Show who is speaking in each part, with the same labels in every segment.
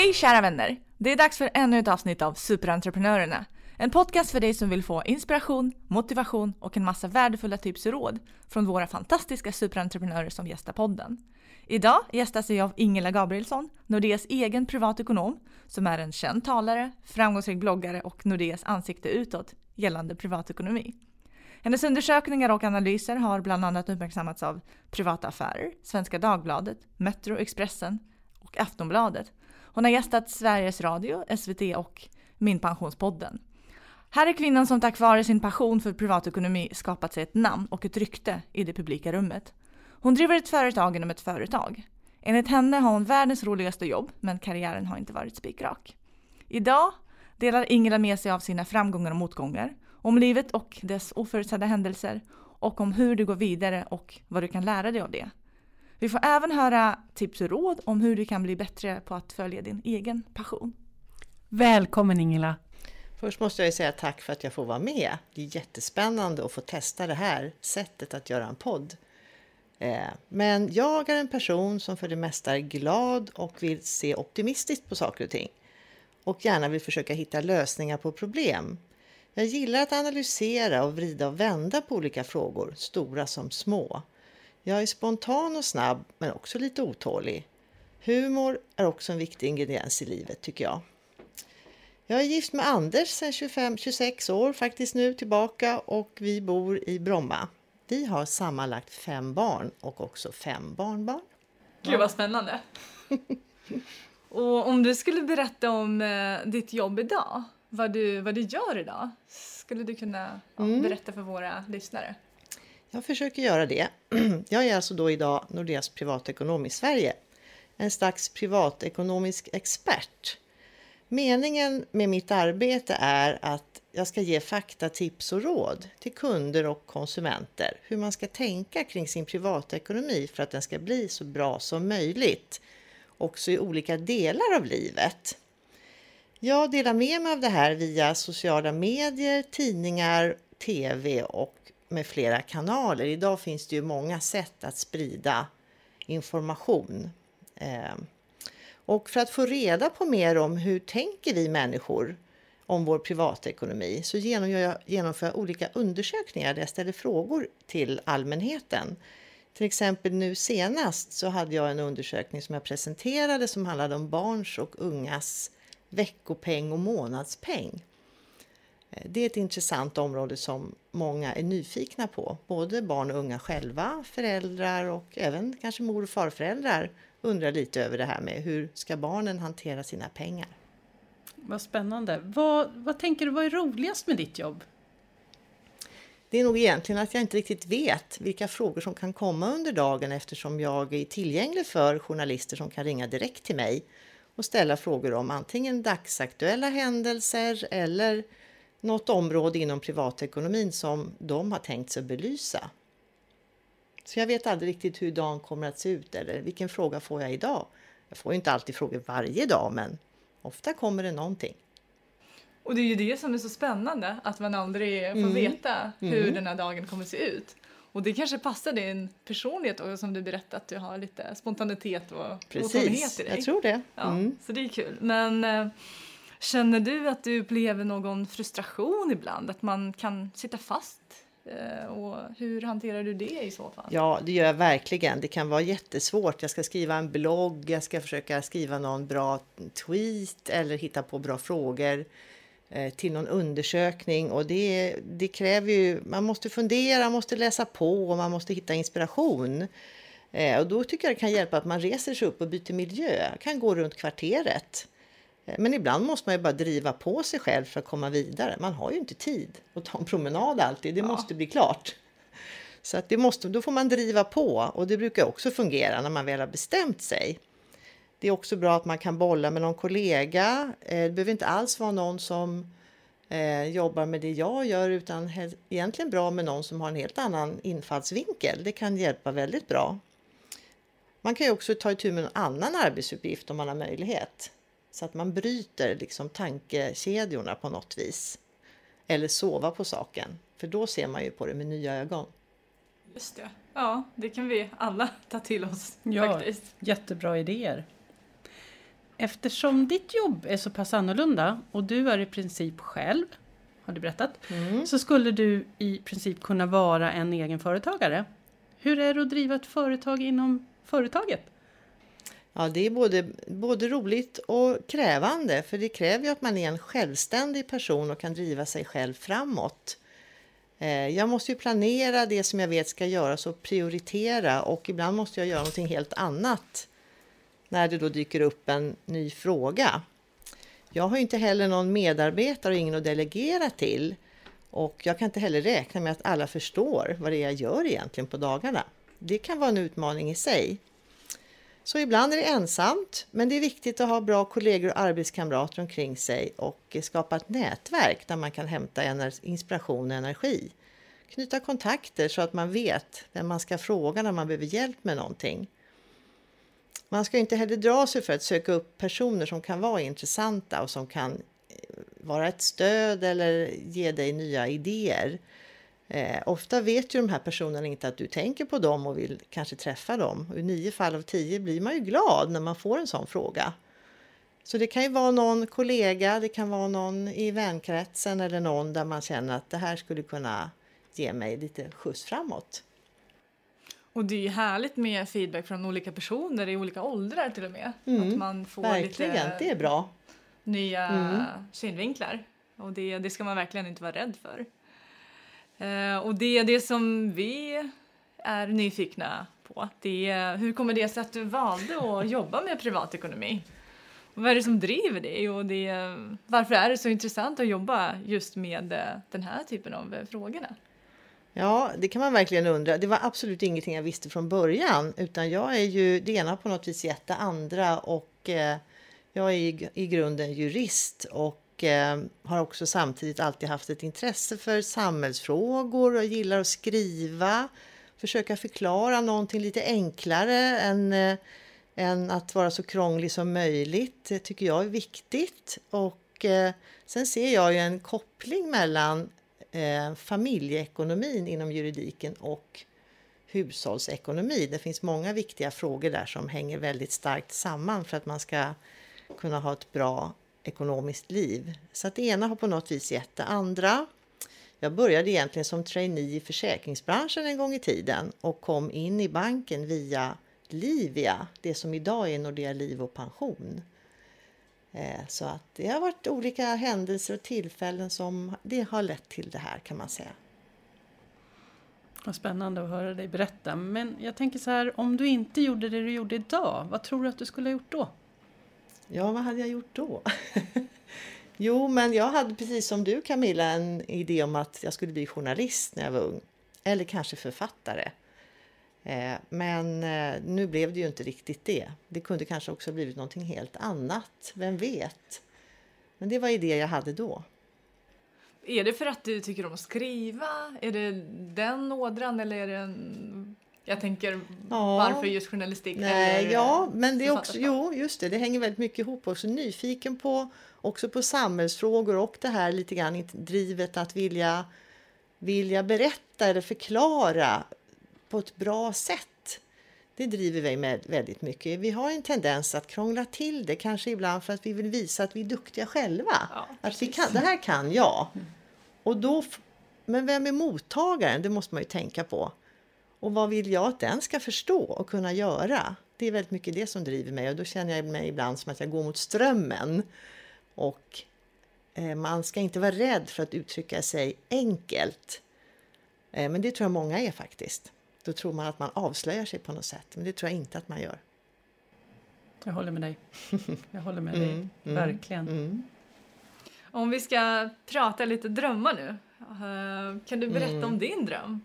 Speaker 1: Hej kära vänner! Det är dags för ännu ett avsnitt av Superentreprenörerna. En podcast för dig som vill få inspiration, motivation och en massa värdefulla tips och råd från våra fantastiska superentreprenörer som gästar podden. Idag gästas jag av Ingela Gabrielsson, Nordeas egen privatekonom, som är en känd talare, framgångsrik bloggare och Nordeas ansikte utåt gällande privatekonomi. Hennes undersökningar och analyser har bland annat uppmärksammats av Privata Affärer, Svenska Dagbladet, Metro, Expressen och Aftonbladet. Hon har gästat Sveriges Radio, SVT och Min Pensionspodden. Här är kvinnan som tack vare sin passion för privatekonomi skapat sig ett namn och ett rykte i det publika rummet. Hon driver ett företag inom ett företag. Enligt henne har hon världens roligaste jobb, men karriären har inte varit spikrak. Idag delar Ingela med sig av sina framgångar och motgångar, om livet och dess oförutsedda händelser och om hur du går vidare och vad du kan lära dig av det. Vi får även höra tips och råd om hur du kan bli bättre på att följa din egen passion.
Speaker 2: Välkommen Ingela!
Speaker 3: Först måste jag säga tack för att jag får vara med. Det är jättespännande att få testa det här sättet att göra en podd. Eh, men jag är en person som för det mesta är glad och vill se optimistiskt på saker och ting. Och gärna vill försöka hitta lösningar på problem. Jag gillar att analysera och vrida och vända på olika frågor, stora som små. Jag är spontan och snabb, men också lite otålig. Humor är också en viktig ingrediens i livet, tycker jag. Jag är gift med Anders sedan 25-26 år faktiskt nu tillbaka och vi bor i Bromma. Vi har sammanlagt fem barn och också fem barnbarn.
Speaker 1: Gud vad spännande! och om du skulle berätta om eh, ditt jobb idag, vad du, vad du gör idag, skulle du kunna ja, mm. berätta för våra lyssnare?
Speaker 3: Jag försöker göra det. Jag är alltså då idag Nordeas privatekonom i Sverige. En slags privatekonomisk expert. Meningen med mitt arbete är att jag ska ge fakta, tips och råd till kunder och konsumenter hur man ska tänka kring sin privatekonomi för att den ska bli så bra som möjligt också i olika delar av livet. Jag delar med mig av det här via sociala medier, tidningar, tv och med flera kanaler. Idag finns det ju många sätt att sprida information. Eh, och för att få reda på mer om hur tänker vi människor om vår privatekonomi så genomför jag olika undersökningar där jag ställer frågor till allmänheten. Till exempel nu senast så hade jag en undersökning som jag presenterade som handlade om barns och ungas veckopeng och månadspeng. Eh, det är ett intressant område som många är nyfikna på. Både barn och unga själva, föräldrar och även kanske mor och farföräldrar undrar lite över det här med hur ska barnen hantera sina pengar.
Speaker 2: Vad spännande. Vad, vad tänker du, vad är roligast med ditt jobb?
Speaker 3: Det är nog egentligen att jag inte riktigt vet vilka frågor som kan komma under dagen eftersom jag är tillgänglig för journalister som kan ringa direkt till mig och ställa frågor om antingen dagsaktuella händelser eller något område inom privatekonomin som de har tänkt sig belysa. Så jag vet aldrig riktigt hur dagen kommer att se ut eller vilken fråga får jag idag? Jag får inte alltid frågor varje dag men ofta kommer det någonting.
Speaker 1: Och det är ju det som är så spännande, att man aldrig får mm. veta hur mm. den här dagen kommer att se ut. Och det kanske passar din personlighet och som du berättade att du har lite spontanitet och
Speaker 3: Precis,
Speaker 1: i dig.
Speaker 3: jag tror det.
Speaker 1: Mm. Ja, så det är kul. Men äh, känner du att du upplever någon frustration ibland? Att man kan sitta fast eh, och hur hanterar du det i så fall?
Speaker 3: Ja, det gör jag verkligen. Det kan vara jättesvårt. Jag ska skriva en blogg, jag ska försöka skriva någon bra tweet eller hitta på bra frågor eh, till någon undersökning och det, det kräver ju, man måste fundera, man måste läsa på och man måste hitta inspiration. Eh, och då tycker jag det kan hjälpa att man reser sig upp och byter miljö, kan gå runt kvarteret men ibland måste man ju bara driva på sig själv för att komma vidare. Man har ju inte tid att ta en promenad alltid. Det ja. måste bli klart. Så att det måste, då får man driva på och det brukar också fungera när man väl har bestämt sig. Det är också bra att man kan bolla med någon kollega. Eh, det behöver inte alls vara någon som eh, jobbar med det jag gör utan egentligen bra med någon som har en helt annan infallsvinkel. Det kan hjälpa väldigt bra. Man kan ju också ta itu med en annan arbetsuppgift om man har möjlighet. Så att man bryter liksom tankekedjorna på något vis. Eller sova på saken, för då ser man ju på det med nya ögon.
Speaker 1: Just det. Ja, det kan vi alla ta till oss
Speaker 2: ja,
Speaker 1: faktiskt.
Speaker 2: Jättebra idéer. eftersom ditt jobb är så pass annorlunda och du är i princip själv, har du berättat,
Speaker 3: Mm.
Speaker 2: så skulle du i princip kunna vara en egen företagare. Hur är det att driva ett företag inom företaget?
Speaker 3: Ja, det är både, både roligt och krävande, för det kräver ju att man är en självständig person och kan driva sig själv framåt. Eh, jag måste ju planera det som jag vet ska göras och prioritera och ibland måste jag göra någonting helt annat när det då dyker upp en ny fråga. Jag har ju inte heller någon medarbetare och ingen att delegera till och jag kan inte heller räkna med att alla förstår vad det är jag gör egentligen på dagarna. Det kan vara en utmaning i sig. Så ibland är det ensamt, men det är viktigt att ha bra kollegor och arbetskamrater omkring sig och skapa ett nätverk där man kan hämta inspiration och energi. Knyta kontakter så att man vet vem man ska fråga när man behöver hjälp med någonting. Man ska inte heller dra sig för att söka upp personer som kan vara intressanta och som kan eh, vara ett stöd eller ge dig nya idéer. Eh, ofta vet ju de här personerna inte att du tänker på dem och vill kanske träffa dem. Och I nio fall av tio blir man ju glad när man får en sån fråga. Så det kan ju vara någon kollega, det kan vara någon i vänkretsen eller någon där man känner att det här skulle kunna ge mig lite skjuts framåt.
Speaker 1: Och det är ju härligt med feedback från olika personer i olika åldrar till och med.
Speaker 3: Mm,
Speaker 1: att man får
Speaker 3: Verkligen,
Speaker 1: lite
Speaker 3: det är bra.
Speaker 1: nya
Speaker 3: Mm.
Speaker 1: synvinklar. Och det, det ska man verkligen inte vara rädd för. Eh, och det är det som vi är nyfikna på. Det är, hur kommer det sig att du valde att jobba med privatekonomi? Vad är det som driver dig? Och det, varför är det så intressant att jobba just med eh, den här typen av eh, frågorna?
Speaker 3: Ja, det kan man verkligen undra. Det var absolut ingenting jag visste från början, utan jag är ju det ena på något vis gett det andra och jag är i, i grunden jurist och eh, har också samtidigt alltid haft ett intresse för samhällsfrågor och gillar att skriva, försöka förklara någonting lite enklare än, eh, än att vara så krånglig som möjligt. Det tycker jag är viktigt och eh, sen ser jag ju en koppling mellan eh, familjeekonomin inom juridiken och hushållsekonomi. Det finns många viktiga frågor där som hänger väldigt starkt samman för att man ska kunna ha ett bra ekonomiskt liv. Så att det ena har på något vis gett det andra. Jag började egentligen som trainee i försäkringsbranschen en gång i tiden och kom in i banken via Livia, det som idag är Nordea Liv och Pension. Eh, så att det har varit olika händelser och tillfällen som det har lett till det här kan man säga.
Speaker 2: Vad spännande att höra dig berätta. Men jag tänker så här, om du inte gjorde det du gjorde idag, vad tror du att du skulle ha gjort då?
Speaker 3: Ja, vad hade jag gjort då? jo, men jag hade precis som du Camilla en idé om att jag skulle bli journalist när jag var ung. Eller kanske författare. Eh, men eh, nu blev det ju inte riktigt det. Det kunde kanske också blivit någonting helt annat. Vem vet? Men det var idé jag hade då.
Speaker 1: Är det för att du tycker om att skriva? Är det den ådran eller är det en... Jag tänker
Speaker 3: Ja.
Speaker 1: varför just journalistik?
Speaker 3: Nej,
Speaker 1: eller
Speaker 3: ja, men det är också, jo, just det, det hänger väldigt mycket ihop också. Nyfiken på, också på samhällsfrågor och det här lite grann drivet att vilja, vilja berätta eller förklara på ett bra sätt. Det driver vi med väldigt mycket. Vi har en tendens att krångla till det, kanske ibland för att vi vill visa att vi är duktiga själva.
Speaker 1: Ja,
Speaker 3: att vi kan, det här kan jag. Och då, men vem är mottagaren? Det måste man ju tänka på. Och vad vill jag att den ska förstå och kunna göra? Det är väldigt mycket det som driver mig och då känner jag mig ibland som att jag går mot strömmen. Och eh, man ska inte vara rädd för att uttrycka sig enkelt. Eh, men det tror jag många är faktiskt. Då tror man att man avslöjar sig på något sätt, men det tror jag inte att man gör.
Speaker 2: Jag håller med dig. Jag håller med dig, verkligen.
Speaker 3: Mm.
Speaker 1: Om vi ska prata lite drömmar nu. eh, Kan du berätta
Speaker 3: Mm.
Speaker 1: om din dröm?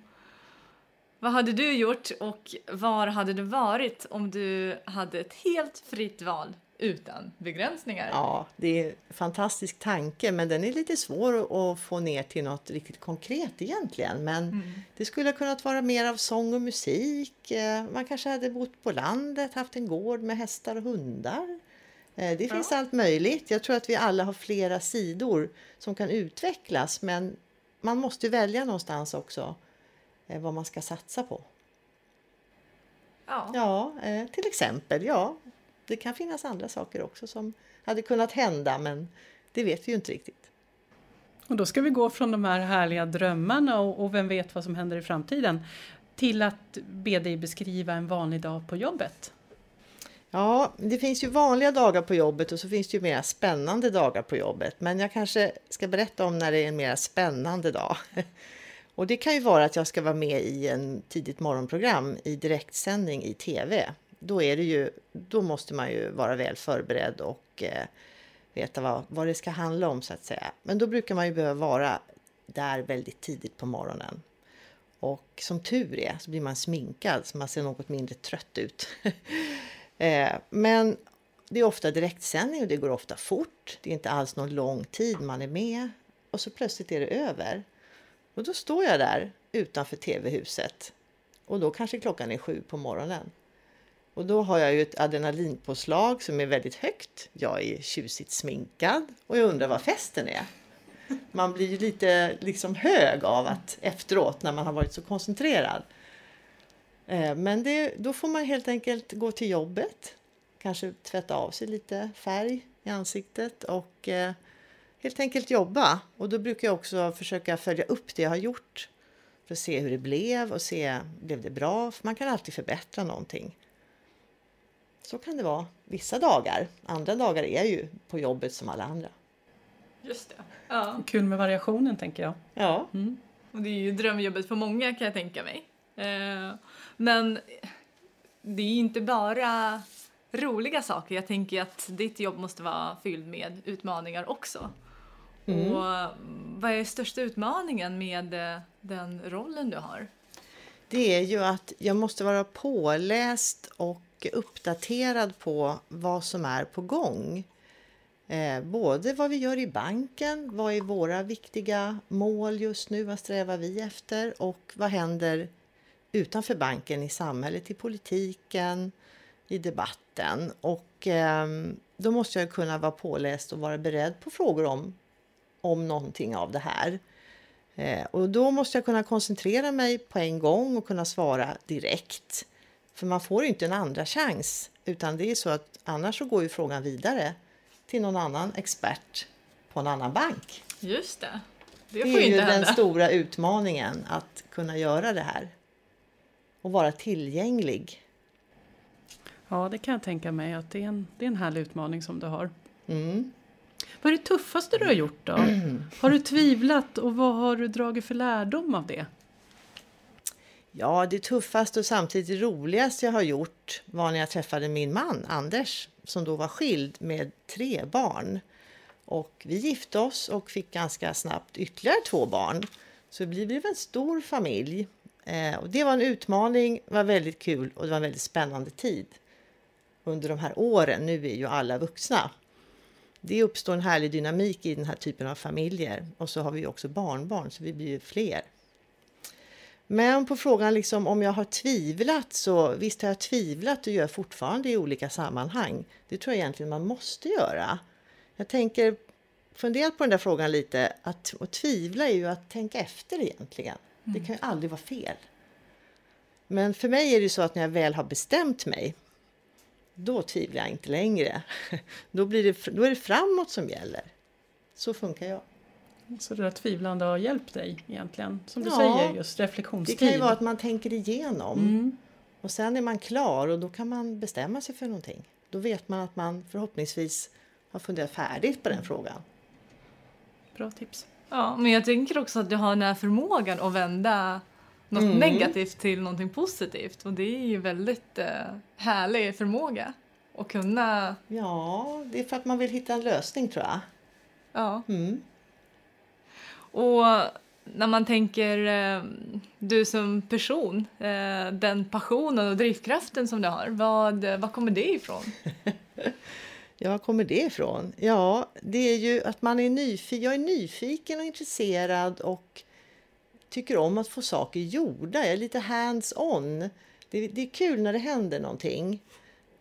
Speaker 1: Vad hade du gjort och var hade du varit om du hade ett helt fritt val utan begränsningar?
Speaker 3: Ja, det är en fantastisk tanke, men den är lite svår att- få ner till något riktigt konkret egentligen. Men det skulle ha kunnat vara mer av sång och musik. Eh, Man kanske hade bott på landet, haft en gård med hästar och hundar. Eh, Det finns allt möjligt. Jag tror att vi alla har flera sidor som kan utvecklas, men man måste välja någonstans också vad man ska satsa på.
Speaker 1: Ja.
Speaker 3: Ja, eh, till exempel, ja. Det kan finnas andra saker också som hade kunnat hända men det vet vi ju inte riktigt.
Speaker 2: Och då ska vi gå från de här härliga drömmarna och, och vem vet vad som händer i framtiden till att be dig beskriva en vanlig dag på jobbet.
Speaker 3: Ja, det finns ju vanliga dagar på jobbet och så finns det ju mer spännande dagar på jobbet. Men jag kanske ska berätta om när det är en mer spännande dag. Och det kan ju vara att jag ska vara med i en tidigt morgonprogram i direktsändning i tv. Då, är det ju, då måste man ju vara väl förberedd och eh, veta vad, vad det ska handla om så att säga. Men då brukar man ju behöva vara där väldigt tidigt på morgonen. Och som tur är så blir man sminkad så man ser något mindre trött ut. eh, men det är ofta direktsändning och det går ofta fort. Det är inte alls någon lång tid man är med och så plötsligt är det över. Och då står jag där utanför tv-huset och då kanske klockan är sju på morgonen. Och då har jag ju ett adrenalinpåslag som är väldigt högt. Jag är tjusigt sminkad och jag undrar vad festen är. Man blir ju lite liksom hög av att efteråt när man har varit så koncentrerad. Eh, men det, då får man helt enkelt gå till jobbet, kanske tvätta av sig lite färg i ansiktet och eh, helt enkelt jobba. Och då brukar jag också försöka följa upp det jag har gjort för att se hur det blev och se, blev det bra? För man kan alltid förbättra någonting. Så kan det vara vissa dagar. Andra dagar är ju på jobbet som alla andra.
Speaker 1: Just det. Ja.
Speaker 2: Kul med variationen tänker jag.
Speaker 3: Ja.
Speaker 2: Mm.
Speaker 1: Och det är ju drömjobbet för många kan jag tänka mig. Eh, men det är ju inte bara roliga saker. Jag tänker att ditt jobb måste vara fylld med utmaningar också.
Speaker 3: Mm.
Speaker 1: Och vad är största utmaningen med eh, den rollen du har?
Speaker 3: Det är ju att jag måste vara påläst och uppdaterad på vad som är på gång. Eh, både vad vi gör i banken, vad är våra viktiga mål just nu, vad strävar vi efter och vad händer utanför banken i samhället, i politiken, i debatten. Och eh, då måste jag kunna vara påläst och vara beredd på frågor om, om någonting av det här. Eh, och då måste jag kunna koncentrera mig på en gång och kunna svara direkt. För man får inte en andra chans utan det är så att annars så går ju frågan vidare till någon annan expert på en annan bank.
Speaker 1: Just det. Det,
Speaker 3: Det är
Speaker 1: ju
Speaker 3: ju
Speaker 1: inte
Speaker 3: den
Speaker 1: hända.
Speaker 3: stora utmaningen att kunna göra det här. Och vara tillgänglig.
Speaker 2: Ja, det kan jag tänka mig att det är en, det är en härlig utmaning som du har.
Speaker 3: Mm.
Speaker 2: Vad är det tuffaste du har gjort då? Har du tvivlat och vad har du dragit för lärdom av det?
Speaker 3: Ja, det tuffaste och samtidigt det roligaste jag har gjort var när jag träffade min man Anders som då var skild med tre barn. Och vi gifte oss och fick ganska snabbt ytterligare två barn. Så det blev en stor familj. Eh, och det var en utmaning, var väldigt kul och det var en väldigt spännande tid. Under de här åren, nu är ju alla vuxna. Det uppstår en härlig dynamik i den här typen av familjer. Och så har vi också barnbarn, så vi blir ju fler. Men på frågan liksom om jag har tvivlat så visst har jag tvivlat och gör fortfarande i olika sammanhang. Det tror jag egentligen man måste göra. Jag tänker, funderat på den där frågan lite, att och tvivla är ju att tänka efter egentligen. Det kan ju aldrig vara fel. Men för mig är det så att när jag väl har bestämt mig, då tvivlar jag inte längre. Då, blir det, då är det framåt som gäller. Så funkar jag.
Speaker 2: Så det där tvivlande har hjälpt dig egentligen? Som du
Speaker 3: Ja.
Speaker 2: säger, just
Speaker 3: Det
Speaker 2: reflektionstid.
Speaker 3: kan ju vara att man tänker igenom.
Speaker 2: Mm.
Speaker 3: Och sen är man klar och då kan man bestämma sig för någonting. Då vet man att man förhoppningsvis har funderat färdigt på den frågan.
Speaker 2: Bra tips.
Speaker 1: Ja, men jag tänker också att du har den här förmågan att vända något
Speaker 3: Mm.
Speaker 1: negativt till någonting positivt. Och det är ju väldigt eh, härlig förmåga. Att kunna,
Speaker 3: Ja, det är för att man vill hitta en lösning tror jag.
Speaker 1: ja.
Speaker 3: Mm.
Speaker 1: Och när man tänker eh, du som person, eh, den passionen och drivkraften som du har, vad, vad kommer det ifrån?
Speaker 3: Ja, var kommer det ifrån? Ja, det är ju att man är nyfiken. Jag är nyfiken och intresserad och tycker om att få saker gjorda. Jag är lite hands-on. Det, det är kul när det händer någonting.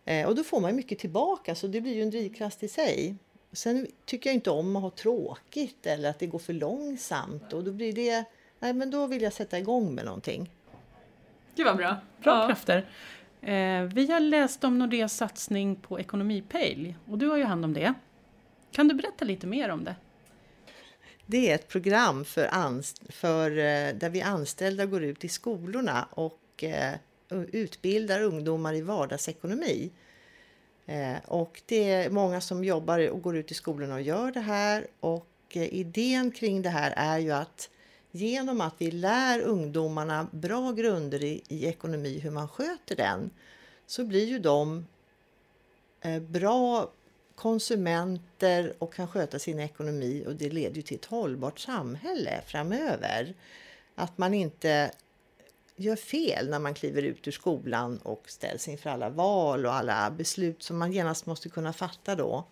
Speaker 3: Eh, och då får man mycket tillbaka, så det blir ju en drivkraft i sig. Sen tycker jag inte om att ha tråkigt eller att det går för långsamt. Och då blir det... Nej, men då vill jag sätta igång med någonting.
Speaker 1: Gud vad bra.
Speaker 2: Bra
Speaker 1: ja.
Speaker 2: krafter. Eh, vi har läst om Nordeas satsning på Ekonomipejl och du har ju hand om det. Kan du berätta lite mer om det?
Speaker 3: Det är ett program för, anst- för eh, där vi anställda går ut i skolorna och eh, utbildar ungdomar i vardagsekonomi. Eh, och det är många som jobbar och går ut i skolorna och gör det här. Och idén kring det här är ju att genom att vi lär ungdomarna bra grunder i, i ekonomi, hur man sköter den, så blir ju de bra konsumenter och kan sköta sin ekonomi och det leder ju till ett hållbart samhälle framöver. Att man inte gör fel när man kliver ut ur skolan och ställs inför alla val och alla beslut som man genast måste kunna fatta då.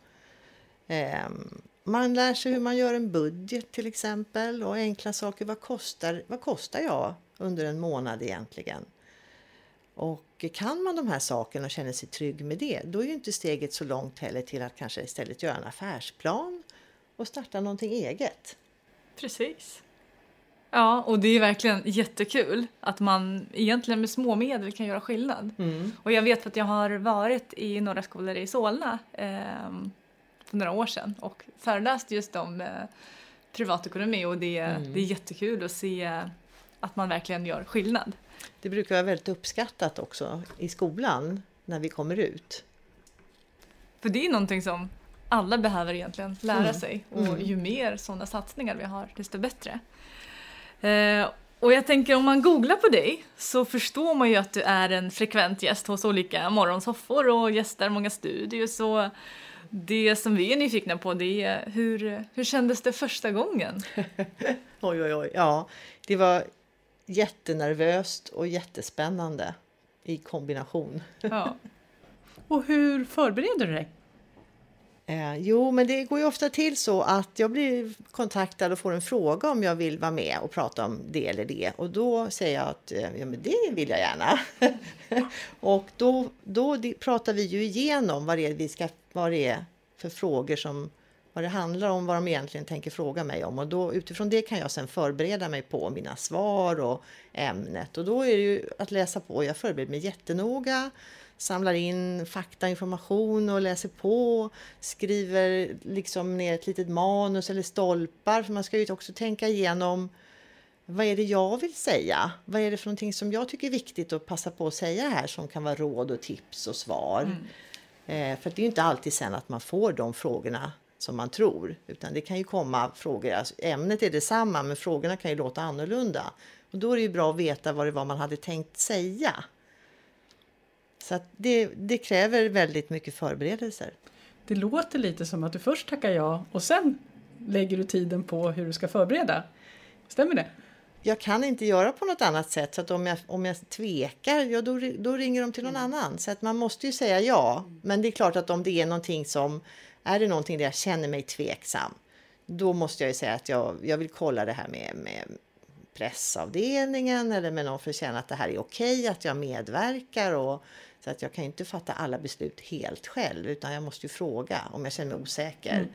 Speaker 3: Ehm, man lär sig hur man gör en budget till exempel och enkla saker. Vad kostar, vad kostar jag under en månad egentligen? Och kan man de här sakerna och känner sig trygg med det, då är ju inte steget så långt heller till att kanske istället göra en affärsplan och starta någonting eget.
Speaker 1: Precis. Ja, och det är verkligen jättekul att man egentligen med små medel kan göra skillnad.
Speaker 3: Mm.
Speaker 1: Och jag vet att jag har varit i några skolor i Solna eh, för några år sedan och föreläst just om eh, privatekonomi och det,
Speaker 3: Mm.
Speaker 1: det är jättekul att se att man verkligen gör skillnad.
Speaker 3: Det brukar vara väldigt uppskattat också i skolan när vi kommer ut.
Speaker 1: För det är någonting som alla behöver egentligen lära
Speaker 3: Mm.
Speaker 1: sig och
Speaker 3: Mm.
Speaker 1: ju mer sådana satsningar vi har desto bättre. Eh, och jag tänker om man googlar på dig så förstår man ju att du är en frekvent gäst hos olika morgonsoffor och gästar många studios. Och det som vi är nyfikna på det är hur, hur kändes det första gången?
Speaker 3: Oj, oj, oj. Ja, det var jättenervöst och jättespännande i kombination.
Speaker 1: Ja.
Speaker 2: Och hur förbereder du dig?
Speaker 3: Eh, jo, men det går ju ofta till så att jag blir kontaktad och får en fråga om jag vill vara med och prata om det eller det. Och då säger jag att eh, ja, men det vill jag gärna. och då, då pratar vi ju igenom vad det, är vi ska, vad det är för frågor som vad det handlar om, vad de egentligen tänker fråga mig om. Och då, utifrån det kan jag sen förbereda mig på mina svar och ämnet. Och då är det ju att läsa på. Jag förbereder mig jättenoga samlar in fakta, information och läser på. Skriver liksom ner ett litet manus eller stolpar. För man ska ju också tänka igenom vad är det jag vill säga? Vad är det för någonting som jag tycker är viktigt att passa på att säga här som kan vara råd och tips och svar. Eh, för det är ju inte alltid sen att man får de frågorna som man tror. Utan det kan ju komma frågor, alltså, ämnet är detsamma men frågorna kan ju låta annorlunda. Och då är det ju bra att veta vad det var man hade tänkt säga. Så det, det kräver väldigt mycket förberedelser.
Speaker 2: Det låter lite som att du först tackar ja och sen lägger du tiden på hur du ska förbereda. Stämmer det?
Speaker 3: Jag kan inte göra på något annat sätt så att om jag, om jag tvekar, ja, då, då ringer de till någon annan. Så att man måste ju säga ja. Men det är klart att om det är någonting som, är det någonting där jag känner mig tveksam, då måste jag ju säga att jag, jag vill kolla det här med, med pressavdelningen eller med någon för att känna att det här är okej, att jag medverkar. Och, så att jag kan inte fatta alla beslut helt själv utan jag måste ju fråga om jag känner mig osäker.
Speaker 2: Mm.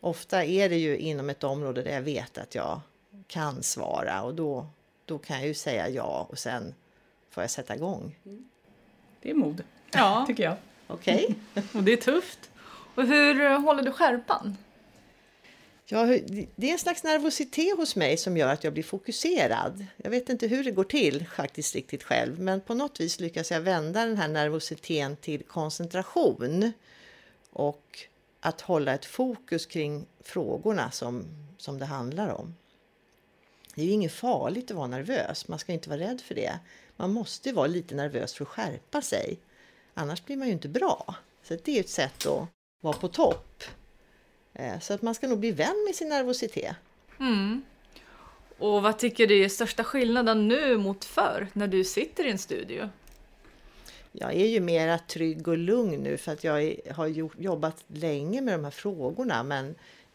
Speaker 3: Ofta är det ju inom ett område där jag vet att jag kan svara och då, då kan jag ju säga ja och sen får jag sätta igång.
Speaker 2: Det är mod,
Speaker 1: ja,
Speaker 2: tycker jag.
Speaker 3: Okej?
Speaker 1: och det är tufft. Och hur eh, håller du skärpan?
Speaker 3: Ja, det är en slags nervositet hos mig som gör att jag blir fokuserad. Jag vet inte hur det går till faktiskt riktigt själv, men på något vis lyckas jag vända den här nervositeten till koncentration och att hålla ett fokus kring frågorna som, som det handlar om. Det är ju inget farligt att vara nervös, man ska inte vara rädd för det. Man måste vara lite nervös för att skärpa sig, annars blir man ju inte bra. Så det är ett sätt att vara på topp. Eh, Så att man ska nog bli vän med sin nervositet.
Speaker 1: Mm. Och vad tycker du är största skillnaden nu mot förr när du sitter i en studio?
Speaker 3: Jag är ju mera trygg och lugn nu för att jag har jobbat länge med de här frågorna men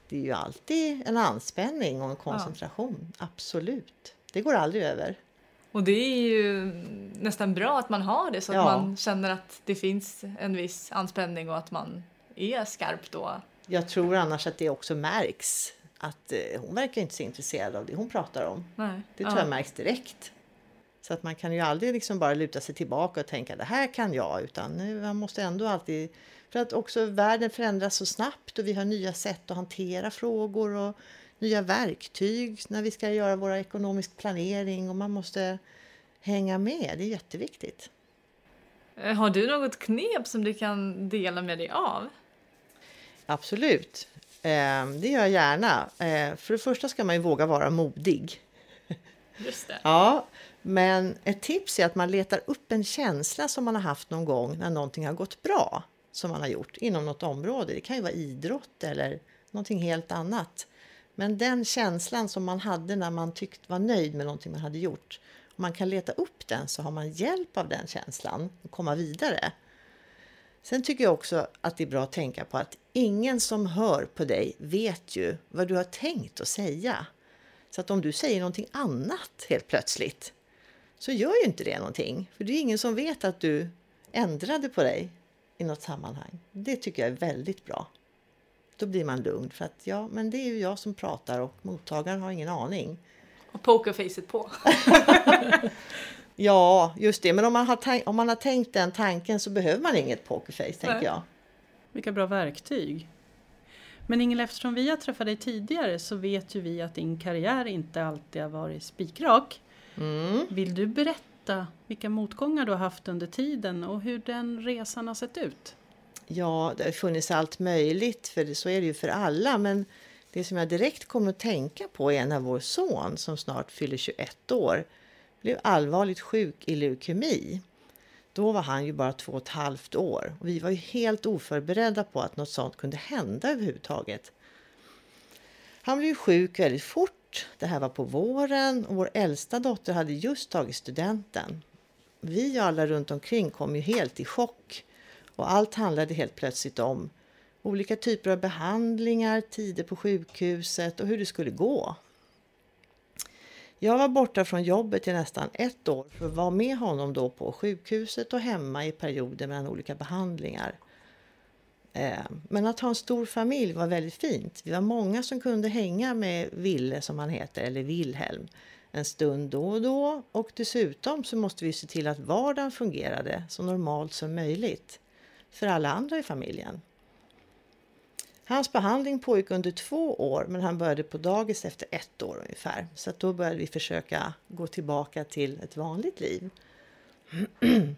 Speaker 3: det är ju alltid en anspänning och en koncentration. Absolut. Det går aldrig över.
Speaker 1: Och det är ju nästan bra att man har det så att
Speaker 3: Ja.
Speaker 1: man känner att det finns en viss anspänning och att man är skarp då.
Speaker 3: Jag tror annars att det också märks att eh, hon verkar inte så intresserad av det hon pratar om.
Speaker 1: Nej.
Speaker 3: Det tror jag märks direkt. Så att man kan ju aldrig liksom bara luta sig tillbaka och tänka det här kan jag, utan man måste ändå alltid... För att också världen förändras så snabbt och vi har nya sätt att hantera frågor och nya verktyg när vi ska göra vår ekonomisk planering och man måste hänga med. Det är jätteviktigt.
Speaker 1: Eh, har du något knep som du kan dela med dig av?
Speaker 3: Absolut, eh, det gör jag gärna. Eh, för det första ska man ju våga vara modig.
Speaker 1: Just det.
Speaker 3: Ja, men ett tips är att man letar upp en känsla som man har haft någon gång när någonting har gått bra som man har gjort inom något område. Det kan ju vara idrott eller någonting helt annat. Men den känslan som man hade när man tyckte var nöjd med någonting man hade gjort. Om man kan leta upp den så har man hjälp av den känslan och komma vidare. Sen tycker jag också att det är bra att tänka på att ingen som hör på dig vet ju vad du har tänkt att säga. Så att om du säger någonting annat helt plötsligt så gör ju inte det någonting. För det är ingen som vet att du ändrade på dig i något sammanhang. Det tycker jag är väldigt bra. Då blir man lugn för att ja, men det är ju jag som pratar och mottagaren har ingen aning.
Speaker 1: Och pokerfacet på.
Speaker 3: ja, just det. Men om man, har om man har tänkt den tanken så behöver man inget pokerface, tänker jag.
Speaker 2: Vilka bra verktyg. Men Ingela, eftersom vi har träffat dig tidigare så vet ju vi att din karriär inte alltid har varit spikrak. Mm. Vill du berätta vilka motgångar du har haft under tiden och hur den resan har sett ut?
Speaker 3: Ja, det har funnits allt möjligt, för så är det ju för alla. Men det som jag direkt kommer att tänka på är när vår son, som snart fyller 21 år, blev allvarligt sjuk i leukemi. Då var han ju bara två och ett halvt år och vi var ju helt oförberedda på att något sånt kunde hända överhuvudtaget. Han blev sjuk väldigt fort. Det här var på våren och vår äldsta dotter hade just tagit studenten. Vi och alla runt omkring kom ju helt i chock och allt handlade helt plötsligt om olika typer av behandlingar, tider på sjukhuset och hur det skulle gå. Jag var borta från jobbet i nästan ett år för att vara med honom då på sjukhuset och hemma i perioder mellan olika behandlingar. Eh, men att ha en stor familj var väldigt fint. Vi var många som kunde hänga med Ville, som han heter, eller Wilhelm, en stund då och då. Och dessutom så måste vi se till att vardagen fungerade så normalt som möjligt för alla andra i familjen. Hans behandling pågick under två år men han började på dagis efter ett år ungefär. Så då började vi försöka gå tillbaka till ett vanligt liv.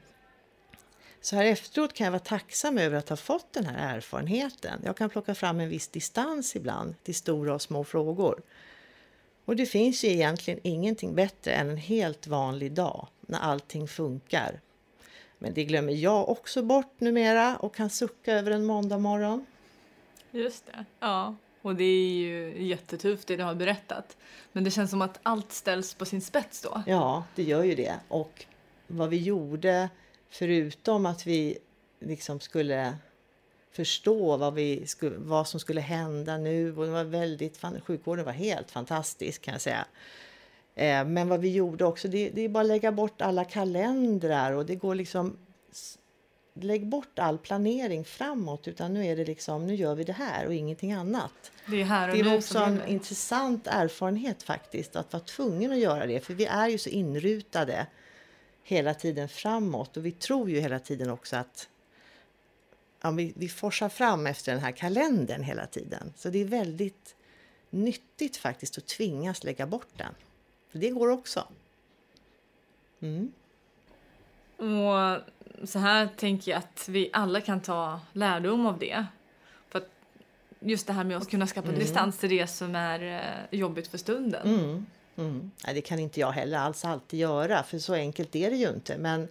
Speaker 3: Så här efteråt kan jag vara tacksam över att ha fått den här erfarenheten. Jag kan plocka fram en viss distans ibland till stora och små frågor. Och det finns ju egentligen ingenting bättre än en helt vanlig dag när allting funkar. Men det glömmer jag också bort numera och kan sucka över en måndag morgon.
Speaker 1: Just det. Ja, och det är ju jättetufft det du har berättat. Men det känns som att allt ställs på sin spets då.
Speaker 3: Ja, det gör ju det. Och vad vi gjorde, förutom att vi liksom skulle förstå vad, vi skulle, vad som skulle hända nu. Och det var väldigt, sjukvården var helt fantastisk kan jag säga. Eh, men vad vi gjorde också, det, det är bara att lägga bort alla kalendrar och det går liksom lägg bort all planering framåt utan nu är det liksom, nu gör vi det här och ingenting annat.
Speaker 1: Det är här och
Speaker 3: Det
Speaker 1: är
Speaker 3: också en intressant erfarenhet faktiskt att vara tvungen att göra det för vi är ju så inrutade hela tiden framåt och vi tror ju hela tiden också att ja, vi, vi forsar fram efter den här kalendern hela tiden. Så det är väldigt nyttigt faktiskt att tvingas lägga bort den. För det går också. Mm.
Speaker 1: Och så här tänker jag att vi alla kan ta lärdom av det. För just det här med att kunna skapa mm. distans till det som är eh, jobbigt för stunden.
Speaker 3: Mm. Mm. Nej, det kan inte jag heller alls alltid göra, för så enkelt är det ju inte. Men,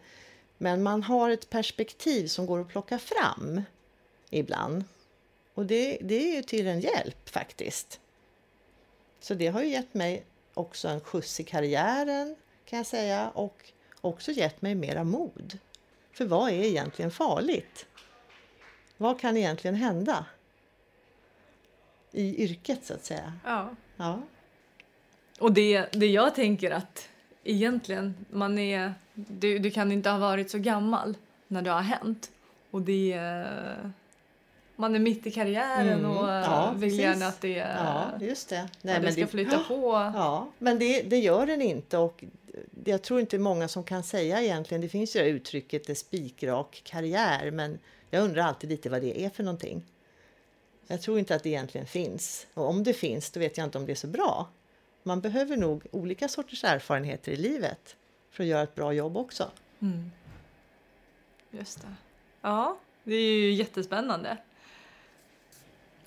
Speaker 3: men man har ett perspektiv som går att plocka fram ibland. Och det, det är ju till en hjälp faktiskt. Så det har ju gett mig också en skjuts i karriären kan jag säga och också gett mig mera mod. För vad är egentligen farligt? Vad kan egentligen hända? I yrket så att säga.
Speaker 1: Ja.
Speaker 3: ja.
Speaker 1: Och det, det jag tänker att egentligen, man är, du, du kan inte ha varit så gammal när det har hänt. Och det, man är mitt i karriären
Speaker 3: Mm,
Speaker 1: och
Speaker 3: ja,
Speaker 1: vill
Speaker 3: precis.
Speaker 1: gärna att det,
Speaker 3: Ja, just det.
Speaker 1: att det ska flyta på.
Speaker 3: Ja, men det, det gör den inte och jag tror inte många som kan säga egentligen, det finns ju det uttrycket det spikrak karriär, men jag undrar alltid lite vad det är för någonting. Jag tror inte att det egentligen finns. Och om det finns, då vet jag inte om det är så bra. Man behöver nog olika sorters erfarenheter i livet för att göra ett bra jobb också.
Speaker 1: Mm. Just det. Ja, det är ju jättespännande.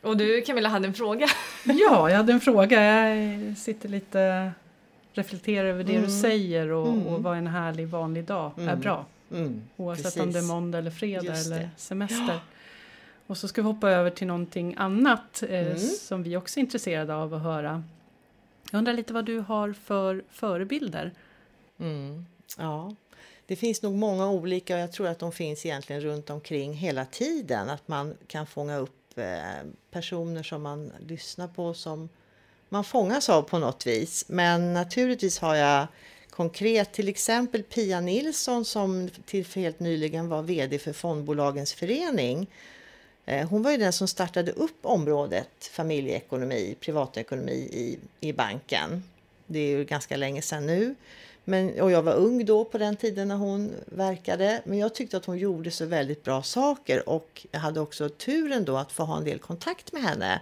Speaker 1: Och du Camilla hade en fråga.
Speaker 2: Ja, jag hade en fråga. Jag sitter lite reflekterar över det du
Speaker 3: Mm.
Speaker 2: säger och,
Speaker 3: Mm.
Speaker 2: och vad en härlig vanlig dag är
Speaker 3: Mm.
Speaker 2: bra.
Speaker 3: Mm,
Speaker 2: Oavsett om det är
Speaker 3: precis.
Speaker 2: måndag eller fredag eller semester. Och så ska vi hoppa över till någonting annat eh,
Speaker 3: Mm.
Speaker 2: som vi också är intresserade av att höra. Jag undrar lite vad du har för förebilder.
Speaker 3: Mm, ja, det finns nog många olika och jag tror att de finns egentligen runt omkring hela tiden. Att man kan fånga upp Eh, personer som man lyssnar på som man fångas av på något vis. Men naturligtvis har jag konkret till exempel Pia Nilsson som till helt nyligen var VD för Fondbolagens förening. Eh, hon var ju den som startade upp området familjeekonomi, privatekonomi i, i banken. Det är ju ganska länge sedan nu. Men, och jag var ung då på den tiden när hon verkade. Men jag tyckte att hon gjorde så väldigt bra saker och jag hade också turen då att få ha en del kontakt med henne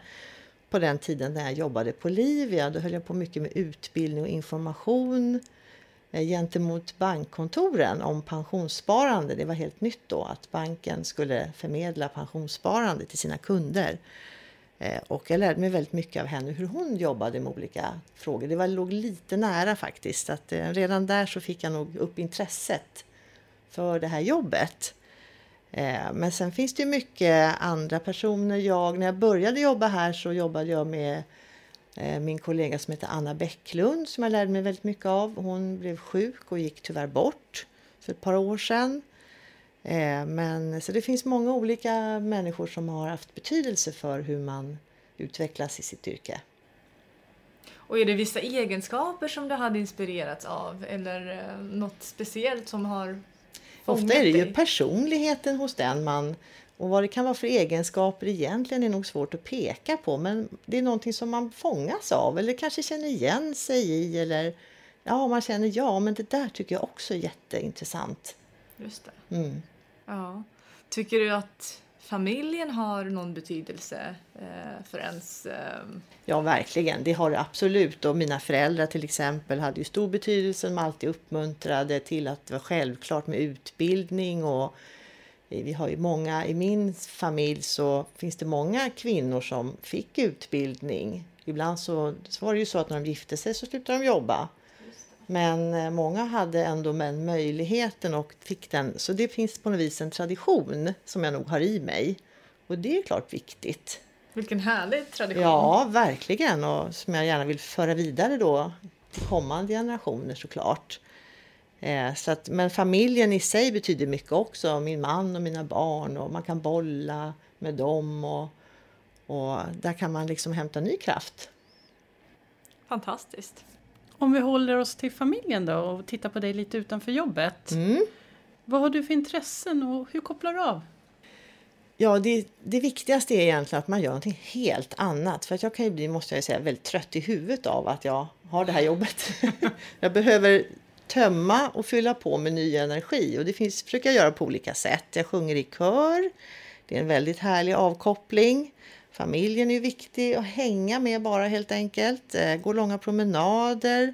Speaker 3: på den tiden när jag jobbade på Livia. Då höll jag på mycket med utbildning och information eh, gentemot bankkontoren om pensionssparande. Det var helt nytt då att banken skulle förmedla pensionssparande till sina kunder. Eh, och jag lärde mig väldigt mycket av henne hur hon jobbade med olika frågor. Det var, låg lite nära faktiskt. Att eh, redan där så fick jag nog upp intresset för det här jobbet. Eh, men sen finns det ju mycket andra personer. Jag, när jag började jobba här så jobbade jag med min kollega som heter Anna Bäcklund som jag lärde mig väldigt mycket av. Hon blev sjuk och gick tyvärr bort för ett par år sedan. Eh, Men, så det finns många olika människor som har haft betydelse för hur man utvecklas i sitt yrke.
Speaker 1: Och är det vissa egenskaper som du hade inspirerats av eller eh, något speciellt som har
Speaker 3: Ofta
Speaker 1: fångat
Speaker 3: är det ju
Speaker 1: dig?
Speaker 3: personligheten hos den man och vad det kan vara för egenskaper egentligen är nog svårt att peka på men det är någonting som man fångas av eller kanske känner igen sig i eller ja, man känner ja, men det där tycker jag också är jätteintressant.
Speaker 1: Just det.
Speaker 3: Mm.
Speaker 1: Ja. Tycker du att familjen har någon betydelse eh, för ens... Eh,
Speaker 3: Ja, verkligen. Det har det absolut. Och mina föräldrar till exempel hade ju stor betydelse. De alltid uppmuntrade till att det var självklart med utbildning. Och vi har ju många, i min familj så finns det många kvinnor som fick utbildning. Ibland så, så var det ju så att när de gifte sig så slutade de jobba. Men eh, många hade ändå den möjligheten och fick den. Så det finns på något vis en tradition som jag nog har i mig. Och det är klart viktigt.
Speaker 1: vilken härlig tradition!
Speaker 3: Ja, verkligen. Och som jag gärna vill föra vidare då till kommande generationer såklart. Eh, så att, men familjen i sig betyder mycket också. Min man och mina barn och man kan bolla med dem. Och, och där kan man liksom hämta ny kraft.
Speaker 1: Fantastiskt!
Speaker 2: Om vi håller oss till familjen då och tittar på dig lite utanför jobbet.
Speaker 3: Mm.
Speaker 2: Vad har du för intressen och hur kopplar du av?
Speaker 3: Ja, det, det viktigaste är egentligen att man gör någonting helt annat. För att jag kan ju bli, måste jag säga, väldigt trött i huvudet av att jag har det här jobbet. jag behöver tömma och fylla på med ny energi och det finns, försöker jag göra på olika sätt. Jag sjunger i kör. Det är en väldigt härlig avkoppling. Familjen är viktig att hänga med bara helt enkelt. Eh, gå långa promenader.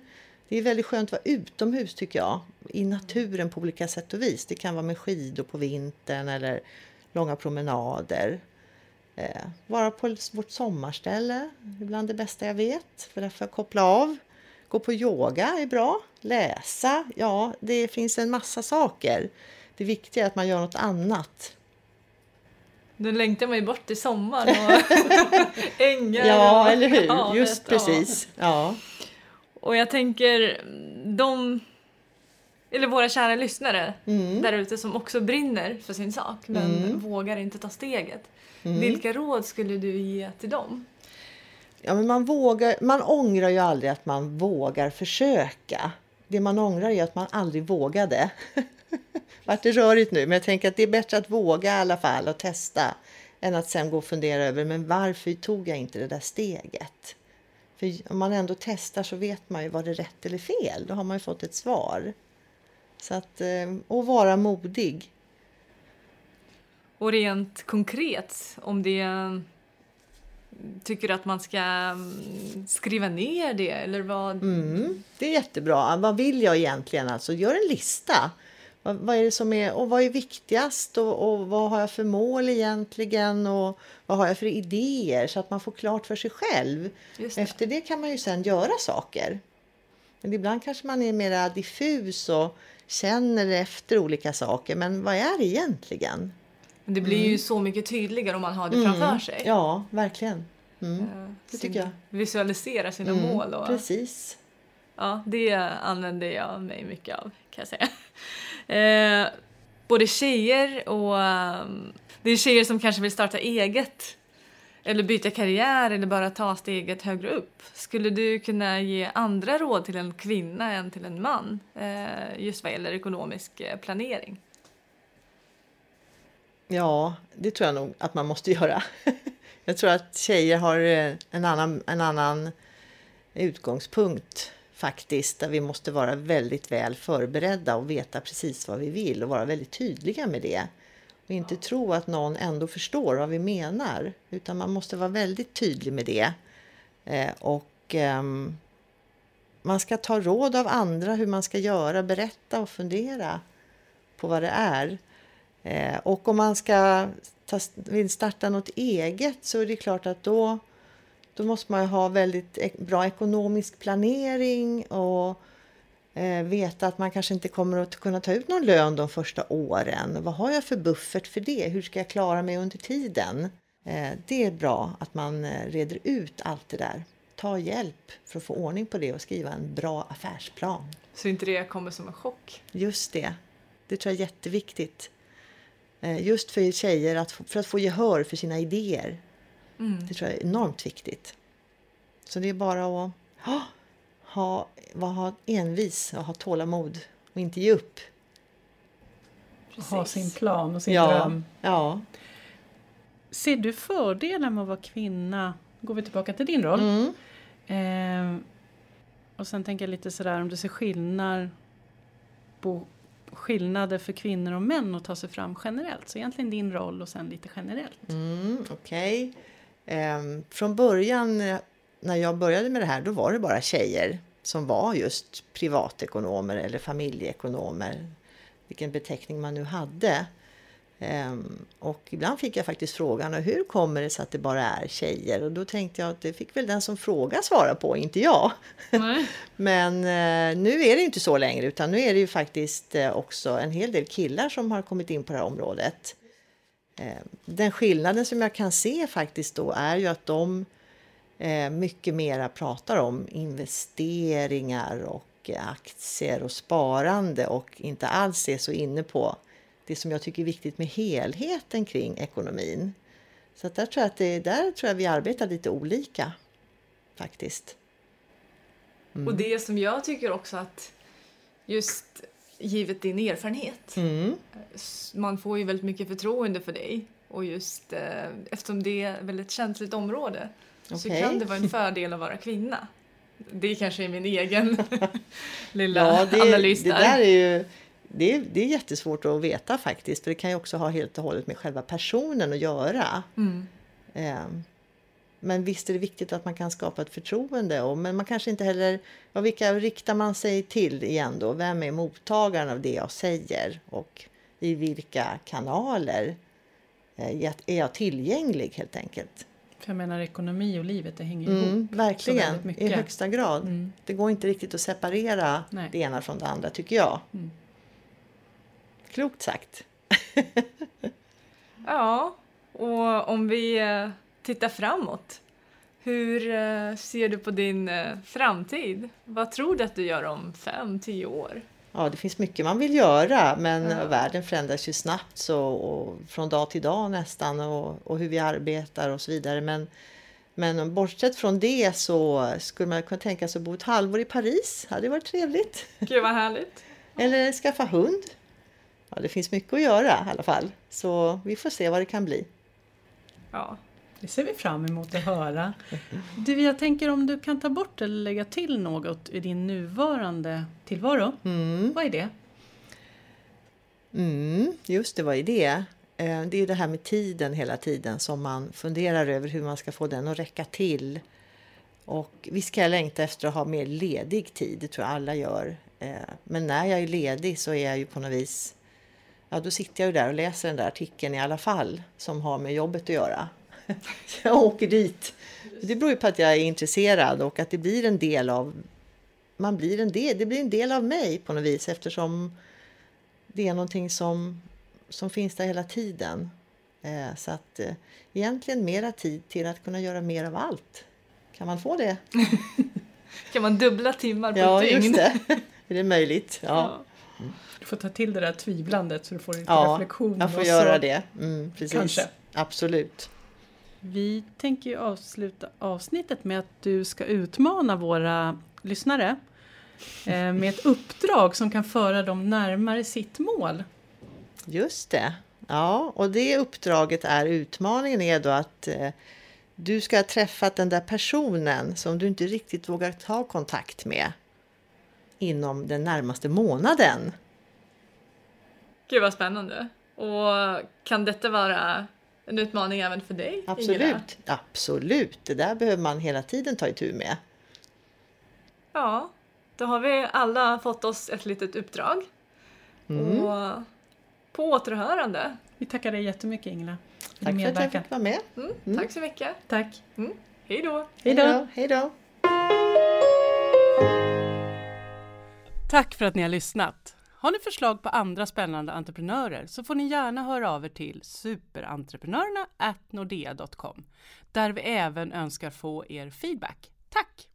Speaker 3: Det är väldigt skönt att vara utomhus tycker jag. I naturen på olika sätt och vis. Det kan vara med skidor på vintern eller långa promenader. Eh, vara på vårt sommarställe är bland det bästa jag vet. För därför koppla av. Gå på yoga är bra. Läsa. Ja, det finns en massa saker. Det viktiga är att man gör något annat.
Speaker 1: Nu längtar man ju bort till sommar och ängar.
Speaker 3: Ja,
Speaker 1: och,
Speaker 3: eller hur?
Speaker 1: Ja,
Speaker 3: Just
Speaker 1: vet, ja.
Speaker 3: precis. Ja.
Speaker 1: Och jag tänker, de, eller våra kära lyssnare
Speaker 3: Mm.
Speaker 1: där ute som också brinner för sin sak men
Speaker 3: Mm.
Speaker 1: vågar inte ta steget.
Speaker 3: Mm.
Speaker 1: Vilka råd skulle du ge till dem?
Speaker 3: Ja, men man, vågar, man ångrar ju aldrig att man vågar försöka. Det man ångrar är att man aldrig vågade. Vart det rörigt nu, men jag tänker att det är bättre att våga i alla fall och testa än att sen gå och fundera över men varför tog jag inte det där steget? För om man ändå testar så vet man ju var det rätt eller fel. Då har man ju fått ett svar. Så att, eh, och vara modig.
Speaker 1: Och rent konkret, om det Tycker att man ska mm, skriva ner det eller vad?
Speaker 3: Mm, det är jättebra. Vad vill jag egentligen? Alltså, gör en lista. Vad, vad är det som är och vad är viktigast och, och, vad har jag för mål egentligen och vad har jag för idéer så att man får klart för sig själv. Det. Efter det kan man ju sen göra saker. Men ibland kanske man är mer diffus och känner efter olika saker. Men vad är det egentligen?
Speaker 1: Men det blir mm. ju så mycket tydligare om man har det mm. framför sig.
Speaker 3: Ja, verkligen. Mm. Det tycker jag.
Speaker 1: Visualisera sina mm, mål. Och,
Speaker 3: precis.
Speaker 1: Ja, det använder jag mig mycket av kan jag säga. Eh, både tjejer och... Um, det är tjejer som kanske vill starta eget eller byta karriär eller bara ta steget högre upp. Skulle du kunna ge andra råd till en kvinna än till en man eh, just vad gäller ekonomisk eh, planering?
Speaker 3: Ja, det tror jag nog att man måste göra. jag tror att tjejer har eh, en annan, en annan utgångspunkt faktiskt, där vi måste vara väldigt väl förberedda och veta precis vad vi vill och vara väldigt tydliga med det. Och inte tro att någon ändå förstår vad vi menar, utan man måste vara väldigt tydlig med det. Eh, och eh, man ska ta råd av andra hur man ska göra, berätta och fundera på vad det är. Eh, och om man ska ta, vill starta något eget så är det klart att då, då måste man ha väldigt bra ekonomisk planering och eh, veta att man kanske inte kommer att kunna ta ut någon lön de första åren. Vad har jag för buffert för det? Hur ska jag klara mig under tiden? Eh, det är bra att man eh, reder ut allt det där. Ta hjälp för att få ordning på det och skriva en bra affärsplan.
Speaker 1: Så inte det kommer som en chock?
Speaker 3: Just det. Det tror jag är jätteviktigt. Eh, just för tjejer, att, för att få gehör för sina idéer. Mm. Det tror jag är enormt viktigt. Så det är bara att ha, ha, ha envis och ha tålamod och inte ge upp.
Speaker 2: Precis. Ha sin plan och sin
Speaker 3: ja,
Speaker 2: dröm.
Speaker 3: Ja.
Speaker 2: Ser du fördelar med att vara kvinna? Går vi tillbaka till din roll. Mm. Eh, och sen tänker jag lite sådär om du ser skillnad på skillnader för kvinnor och män att ta sig fram generellt. Så egentligen din roll och sen lite generellt.
Speaker 3: Mm, Okej. Okay. Eh, från början när jag började med det här då var det bara tjejer som var just privatekonomer eller familjeekonomer. Vilken beteckning man nu hade. Um, och ibland fick jag faktiskt frågan hur kommer det sig att det bara är tjejer? Och då tänkte jag att det fick väl den som frågar svara på, inte jag. Men uh, nu är det inte så längre utan nu är det ju faktiskt uh, också en hel del killar som har kommit in på det här området. Uh, den skillnaden som jag kan se faktiskt då är ju att de mycket mera pratar om investeringar och aktier och sparande och inte alls är så inne på det som jag tycker är viktigt med helheten kring ekonomin. Så där tror jag att det, där tror jag vi arbetar lite olika faktiskt.
Speaker 1: Mm. Och det som jag tycker också att just givet din erfarenhet. Mm. Man får ju väldigt mycket förtroende för dig och just eh, eftersom det är ett väldigt känsligt område okay. så kan det vara en fördel att vara kvinna. Det kanske är min egen lilla ja,
Speaker 3: det,
Speaker 1: analys
Speaker 3: där. Det där är ju det, är, det är jättesvårt att veta faktiskt. För det kan ju också ha helt och hållet med själva personen att göra. Mm. Eh, men visst är det viktigt att man kan skapa ett förtroende. Och, men man kanske inte heller... Ja, vilka riktar man sig till igen då? Vem är mottagaren av det jag säger? Och i vilka kanaler eh, är jag tillgänglig helt enkelt?
Speaker 2: För jag menar ekonomi och livet det hänger
Speaker 3: mm, ihop. Verkligen, i högsta grad. Mm. Det går inte riktigt att separera Nej. det ena från det andra tycker jag. Mm. Klokt sagt.
Speaker 1: ja, och om vi tittar framåt. Hur eh, ser du på din eh, framtid? Vad tror du att du gör om fem, tio år?
Speaker 3: Ja, det finns mycket man vill göra men ja. världen förändras ju snabbt så, från dag till dag nästan och, och, hur vi arbetar och så vidare. Men, men bortsett från det så skulle man kunna tänka sig att bo ett halvår i Paris. Det hade varit trevligt.
Speaker 1: Gud vad härligt.
Speaker 3: Eller skaffa hund ja, det finns mycket att göra i alla fall. Så vi får se vad det kan bli.
Speaker 1: Ja.
Speaker 2: Det ser vi fram emot att höra. Du, jag tänker om du kan ta bort eller lägga till något i din nuvarande tillvaro.
Speaker 3: Mm.
Speaker 2: Vad är det?
Speaker 3: Mm, just det, vad är det? Eh, Det är det här med tiden hela tiden som man funderar över hur man ska få den att räcka till. Och visst kan jag längta efter att ha mer ledig tid, det tror jag alla gör. Eh, Men när jag är ledig så är jag ju på något vis, ja då sitter jag ju där och läser den där artikeln i alla fall som har med jobbet att göra. Jag åker dit. Det beror ju på att jag är intresserad och att det blir en del av, man blir en del, det blir en del av mig på något vis eftersom det är någonting som, som finns där hela tiden. Eh, så att eh, egentligen mera tid till att kunna göra mer av allt. Kan man få det?
Speaker 1: Kan man dubbla timmar på
Speaker 3: Ja,
Speaker 1: ett dygn?
Speaker 3: just det. Är det möjligt? Ja,
Speaker 2: Du får ta till det där tvivlandet så du får lite
Speaker 3: ja
Speaker 2: reflektion.
Speaker 3: jag får göra
Speaker 2: så.
Speaker 3: det. Mm, precis.
Speaker 2: Kanske.
Speaker 3: Absolut.
Speaker 2: Vi tänker ju avsluta avsnittet med att du ska utmana våra lyssnare eh, med ett uppdrag som kan föra dem närmare sitt mål.
Speaker 3: Just det. Ja, och det uppdraget är utmaningen är då att eh, du ska ha träffat den där personen som du inte riktigt vågar ta kontakt med inom den närmaste månaden.
Speaker 1: Gud vad spännande. Och kan detta vara en utmaning även för dig? Ingela?
Speaker 3: Absolut, absolut. Det där behöver man hela tiden ta itu med.
Speaker 1: Ja, då har vi alla fått oss ett litet uppdrag.
Speaker 3: Mm.
Speaker 1: Och på återhörande.
Speaker 2: Vi tackar dig jättemycket Ingela för
Speaker 3: Tack för att jag fick vara med.
Speaker 1: Mm, Tack så mycket.
Speaker 2: Tack.
Speaker 1: Hej då!
Speaker 2: Hej då!
Speaker 3: Hej då.
Speaker 2: Tack för att ni har lyssnat. Har ni förslag på andra spännande entreprenörer så får ni gärna höra av er till superentreprenörerna nordea.com där vi även önskar få er feedback. Tack!